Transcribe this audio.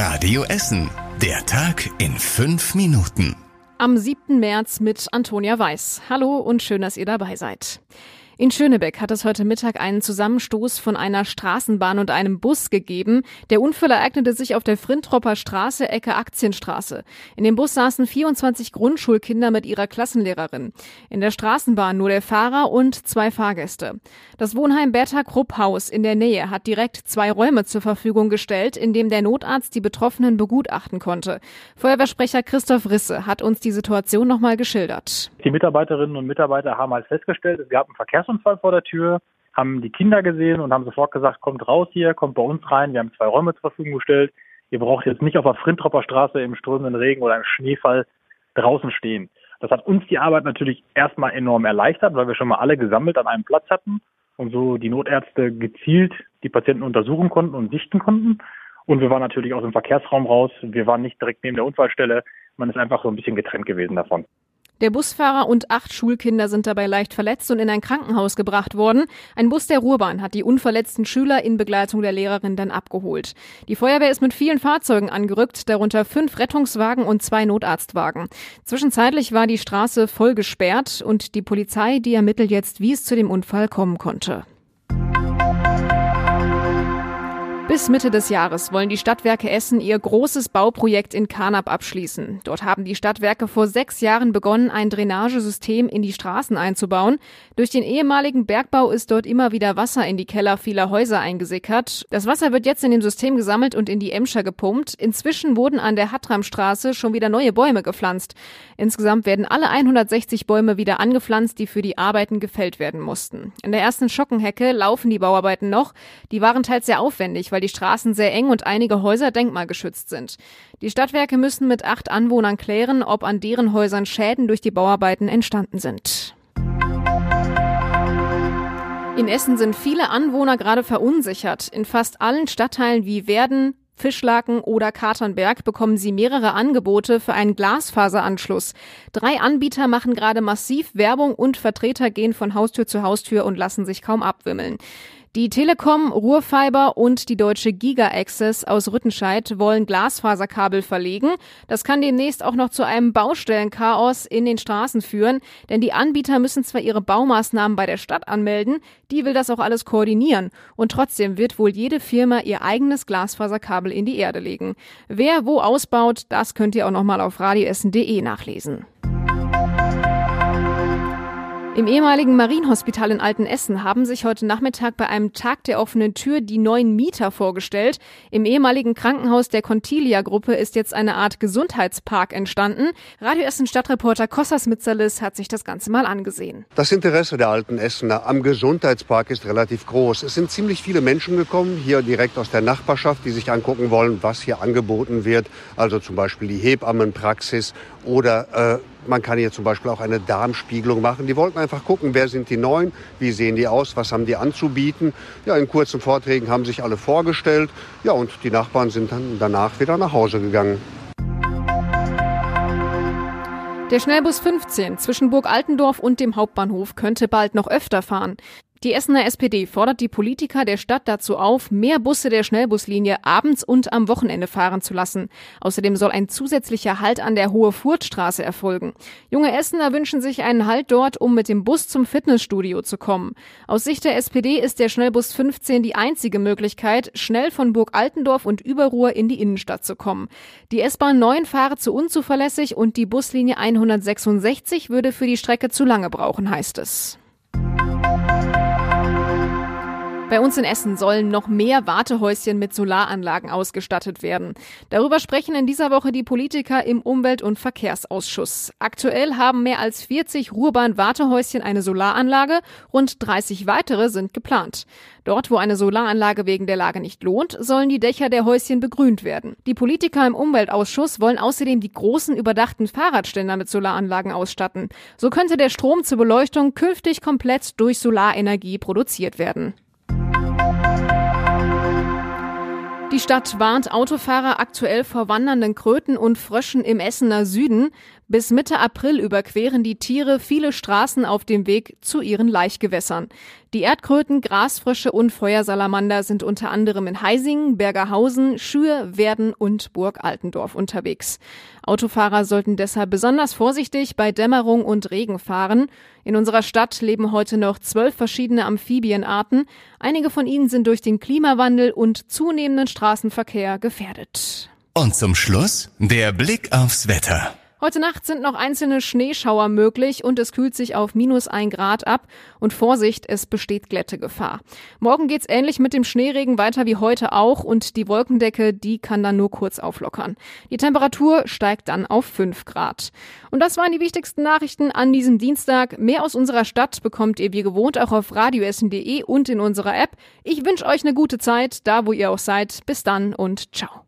Radio Essen. Der Tag in fünf Minuten. Am 7. März mit Antonia Weiß. Hallo und schön, dass ihr dabei seid. In Schönebeck hat es heute Mittag einen Zusammenstoß von einer Straßenbahn und einem Bus gegeben. Der Unfall ereignete sich auf der Frintropper Straße, Ecke Aktienstraße. In dem Bus saßen 24 Grundschulkinder mit ihrer Klassenlehrerin. In der Straßenbahn nur der Fahrer und zwei Fahrgäste. Das Wohnheim Bertha Krupp Haus in der Nähe hat direkt zwei Räume zur Verfügung gestellt, in dem der Notarzt die Betroffenen begutachten konnte. Feuerwehrsprecher Christoph Risse hat uns die Situation nochmal geschildert. Die Mitarbeiterinnen und Mitarbeiter haben halt festgestellt, es gab einen Verkehrs Verkehrsunfall vor der Tür, haben die Kinder gesehen und haben sofort gesagt, kommt raus hier, kommt bei uns rein. Wir haben zwei Räume zur Verfügung gestellt. Ihr braucht jetzt nicht auf der Frintropper Straße im strömenden Regen oder im Schneefall draußen stehen. Das hat uns die Arbeit natürlich erstmal enorm erleichtert, weil wir schon mal alle gesammelt an einem Platz hatten und so die Notärzte gezielt die Patienten untersuchen konnten und sichten konnten. Und wir waren natürlich aus dem Verkehrsraum raus. Wir waren nicht direkt neben der Unfallstelle. Man ist einfach so ein bisschen getrennt gewesen davon. Der Busfahrer und acht Schulkinder sind dabei leicht verletzt und in ein Krankenhaus gebracht worden. Ein Bus der Ruhrbahn hat die unverletzten Schüler in Begleitung der Lehrerin dann abgeholt. Die Feuerwehr ist mit vielen Fahrzeugen angerückt, darunter fünf Rettungswagen und zwei Notarztwagen. Zwischenzeitlich war die Straße voll gesperrt und die Polizei, die ermittelt jetzt, wie es zu dem Unfall kommen konnte. Bis Mitte des Jahres wollen die Stadtwerke Essen ihr großes Bauprojekt in Karnap abschließen. Dort haben die Stadtwerke vor sechs Jahren begonnen, ein Drainagesystem in die Straßen einzubauen. Durch den ehemaligen Bergbau ist dort immer wieder Wasser in die Keller vieler Häuser eingesickert. Das Wasser wird jetzt in dem System gesammelt und in die Emscher gepumpt. Inzwischen wurden an der Hattramstraße schon wieder neue Bäume gepflanzt. Insgesamt werden alle 160 Bäume wieder angepflanzt, die für die Arbeiten gefällt werden mussten. In der ersten Schockenhecke laufen die Bauarbeiten noch. Die waren teils sehr aufwendig, weil die Straßen sehr eng und einige Häuser denkmalgeschützt sind. Die Stadtwerke müssen mit acht Anwohnern klären, ob an deren Häusern Schäden durch die Bauarbeiten entstanden sind. In Essen sind viele Anwohner gerade verunsichert. In fast allen Stadtteilen wie Werden, Fischlaken oder Katernberg bekommen Sie mehrere Angebote für einen Glasfaseranschluss. Drei Anbieter machen gerade massiv Werbung und Vertreter gehen von Haustür zu Haustür und lassen sich kaum abwimmeln. Die Telekom, Ruhrfiber und die deutsche Giga Access aus Rüttenscheid wollen Glasfaserkabel verlegen. Das kann demnächst auch noch zu einem Baustellenchaos in den Straßen führen, denn die Anbieter müssen zwar ihre Baumaßnahmen bei der Stadt anmelden, die will das auch alles koordinieren und trotzdem wird wohl jede Firma ihr eigenes Glasfaserkabel in die Erde legen. Wer wo ausbaut, das könnt ihr auch noch mal auf radioessen.de nachlesen. Im ehemaligen Marienhospital in Altenessen haben sich heute Nachmittag bei einem Tag der offenen Tür die neuen Mieter vorgestellt. Im ehemaligen Krankenhaus der Contilia-Gruppe ist jetzt eine Art Gesundheitspark entstanden. Radio Essen Stadtreporter Kossas Mitzalis hat sich das Ganze mal angesehen. Das Interesse der alten Essener am Gesundheitspark ist relativ groß. Es sind ziemlich viele Menschen gekommen, hier direkt aus der Nachbarschaft, die sich angucken wollen, was hier angeboten wird. Also zum Beispiel die Hebammenpraxis oder äh, man kann hier zum Beispiel auch eine Darmspiegelung machen. Die wollten einfach gucken, wer sind die Neuen, wie sehen die aus, was haben die anzubieten. Ja, in kurzen Vorträgen haben sich alle vorgestellt. Ja, und die Nachbarn sind dann danach wieder nach Hause gegangen. Der Schnellbus 15 zwischen Burg Altendorf und dem Hauptbahnhof könnte bald noch öfter fahren. Die Essener SPD fordert die Politiker der Stadt dazu auf, mehr Busse der Schnellbuslinie abends und am Wochenende fahren zu lassen. Außerdem soll ein zusätzlicher Halt an der Hohe Furtstraße erfolgen. Junge Essener wünschen sich einen Halt dort, um mit dem Bus zum Fitnessstudio zu kommen. Aus Sicht der SPD ist der Schnellbus 15 die einzige Möglichkeit, schnell von Burg Altendorf und Überruhr in die Innenstadt zu kommen. Die S-Bahn 9 fahre zu unzuverlässig und die Buslinie 166 würde für die Strecke zu lange brauchen, heißt es. Bei uns in Essen sollen noch mehr Wartehäuschen mit Solaranlagen ausgestattet werden. Darüber sprechen in dieser Woche die Politiker im Umwelt- und Verkehrsausschuss. Aktuell haben mehr als 40 Ruhrbahn-Wartehäuschen eine Solaranlage, rund 30 weitere sind geplant. Dort, wo eine Solaranlage wegen der Lage nicht lohnt, sollen die Dächer der Häuschen begrünt werden. Die Politiker im Umweltausschuss wollen außerdem die großen überdachten Fahrradständer mit Solaranlagen ausstatten. So könnte der Strom zur Beleuchtung künftig komplett durch Solarenergie produziert werden. Die Stadt warnt Autofahrer aktuell vor wandernden Kröten und Fröschen im Essener Süden. Bis Mitte April überqueren die Tiere viele Straßen auf dem Weg zu ihren Laichgewässern. Die Erdkröten, Grasfrösche und Feuersalamander sind unter anderem in Heisingen, Bergerhausen, Schür, Werden und Burg Altendorf unterwegs. Autofahrer sollten deshalb besonders vorsichtig bei Dämmerung und Regen fahren. In unserer Stadt leben heute noch zwölf verschiedene Amphibienarten. Einige von ihnen sind durch den Klimawandel und zunehmenden Straßenverkehr gefährdet. Und zum Schluss der Blick aufs Wetter. Heute Nacht sind noch einzelne Schneeschauer möglich und es kühlt sich auf minus ein Grad ab. Und Vorsicht, es besteht Glättegefahr. Morgen geht's ähnlich mit dem Schneeregen weiter wie heute auch und die Wolkendecke, die kann dann nur kurz auflockern. Die Temperatur steigt dann auf fünf Grad. Und das waren die wichtigsten Nachrichten an diesem Dienstag. Mehr aus unserer Stadt bekommt ihr wie gewohnt auch auf radioessen.de und in unserer App. Ich wünsche euch eine gute Zeit, da wo ihr auch seid. Bis dann und ciao.